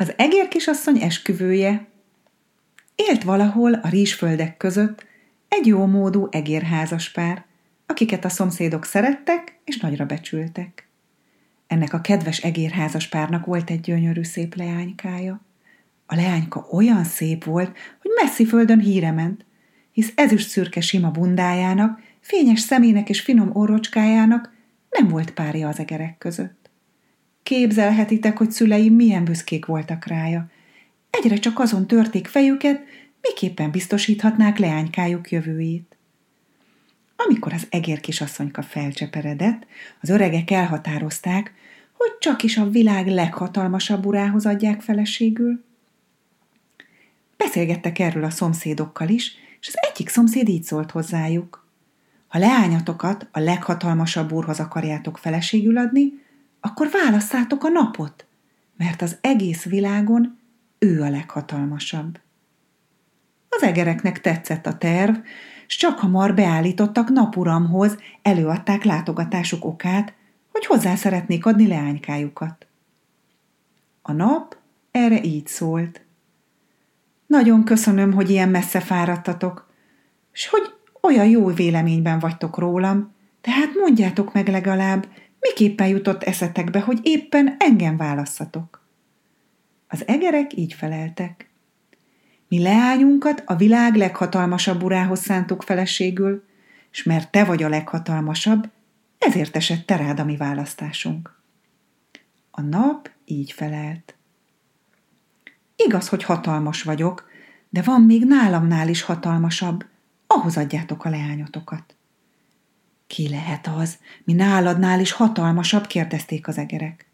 Az egér kisasszony esküvője. Élt valahol a rizsföldek között egy jó módú egérházas pár, akiket a szomszédok szerettek és nagyra becsültek. Ennek a kedves egérházas párnak volt egy gyönyörű szép leánykája. A leányka olyan szép volt, hogy messzi földön híre ment, hisz ezüst szürke sima bundájának, fényes szemének és finom orrocskájának nem volt párja az egerek között. Képzelhetitek, hogy szüleim milyen büszkék voltak rája. Egyre csak azon törték fejüket, miképpen biztosíthatnák leánykájuk jövőjét. Amikor az egér kisasszonyka felcseperedett, az öregek elhatározták, hogy csak is a világ leghatalmasabb urához adják feleségül. Beszélgettek erről a szomszédokkal is, és az egyik szomszéd így szólt hozzájuk. Ha leányatokat a leghatalmasabb úrhoz akarjátok feleségül adni, akkor válasszátok a napot, mert az egész világon ő a leghatalmasabb. Az egereknek tetszett a terv, s csak hamar beállítottak napuramhoz, előadták látogatásuk okát, hogy hozzá szeretnék adni leánykájukat. A nap erre így szólt. Nagyon köszönöm, hogy ilyen messze fáradtatok, s hogy olyan jó véleményben vagytok rólam, tehát mondjátok meg legalább, Miképpen jutott eszetekbe, hogy éppen engem válasszatok? Az egerek így feleltek. Mi leányunkat a világ leghatalmasabb urához szántuk feleségül, és mert te vagy a leghatalmasabb, ezért esett te rád a mi választásunk. A nap így felelt. Igaz, hogy hatalmas vagyok, de van még nálamnál is hatalmasabb, ahhoz adjátok a leányotokat. Ki lehet az? Mi náladnál is hatalmasabb? kérdezték az egerek.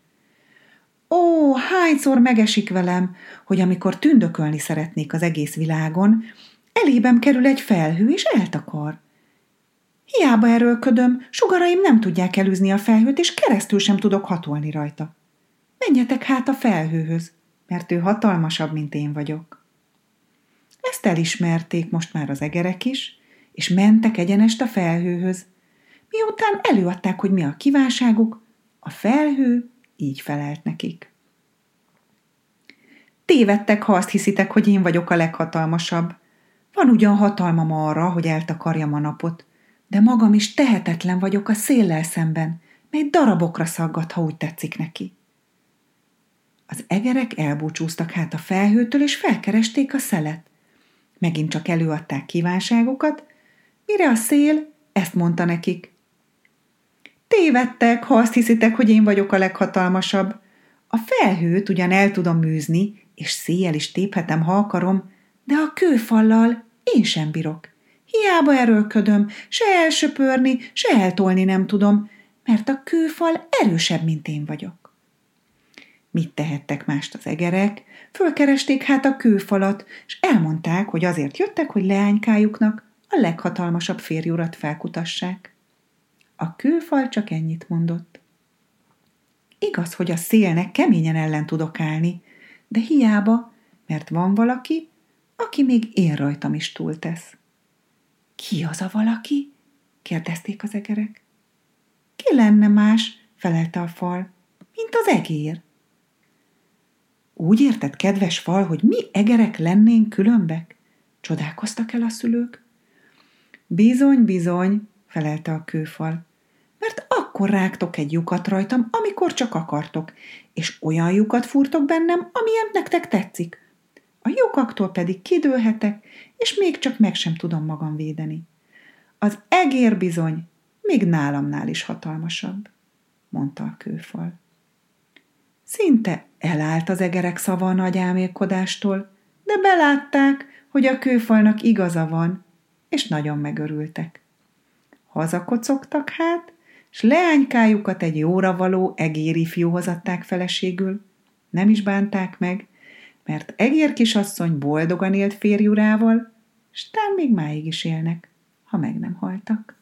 Ó, hányszor megesik velem, hogy amikor tündökölni szeretnék az egész világon, elébem kerül egy felhő, és eltakar. Hiába erőlködöm, sugaraim nem tudják elűzni a felhőt, és keresztül sem tudok hatolni rajta. Menjetek hát a felhőhöz, mert ő hatalmasabb, mint én vagyok. Ezt elismerték most már az egerek is, és mentek egyenest a felhőhöz, Miután előadták, hogy mi a kívánságuk, a felhő így felelt nekik. Tévedtek, ha azt hiszitek, hogy én vagyok a leghatalmasabb. Van ugyan hatalmam arra, hogy eltakarjam a napot, de magam is tehetetlen vagyok a széllel szemben, mely darabokra szaggat, ha úgy tetszik neki. Az egerek elbúcsúztak hát a felhőtől, és felkeresték a szelet. Megint csak előadták kívánságokat, mire a szél ezt mondta nekik. Tévedtek, ha azt hiszitek, hogy én vagyok a leghatalmasabb. A felhőt ugyan el tudom műzni, és széjjel is téphetem, ha akarom, de a kőfallal én sem bírok. Hiába erőlködöm, se elsöpörni, se eltolni nem tudom, mert a kőfal erősebb, mint én vagyok. Mit tehettek mást az egerek? Fölkeresték hát a kőfalat, és elmondták, hogy azért jöttek, hogy leánykájuknak a leghatalmasabb férjurat felkutassák. A kőfal csak ennyit mondott. Igaz, hogy a szélnek keményen ellen tudok állni, de hiába, mert van valaki, aki még én rajtam is túltesz. Ki az a valaki? kérdezték az egerek. Ki lenne más, felelte a fal, mint az egér. Úgy érted, kedves fal, hogy mi egerek lennénk különbek? Csodálkoztak el a szülők. Bizony, bizony, felelte a kőfal mert akkor rágtok egy lyukat rajtam, amikor csak akartok, és olyan lyukat fúrtok bennem, amilyen nektek tetszik. A lyukaktól pedig kidőlhetek, és még csak meg sem tudom magam védeni. Az egér bizony még nálamnál is hatalmasabb, mondta a kőfal. Szinte elállt az egerek szava a nagy álmélkodástól, de belátták, hogy a kőfalnak igaza van, és nagyon megörültek. Hazakocogtak hát, s leánykájukat egy jóra való egéri fiúhoz adták feleségül. Nem is bánták meg, mert egér kisasszony boldogan élt férjurával, s tán még máig is élnek, ha meg nem haltak.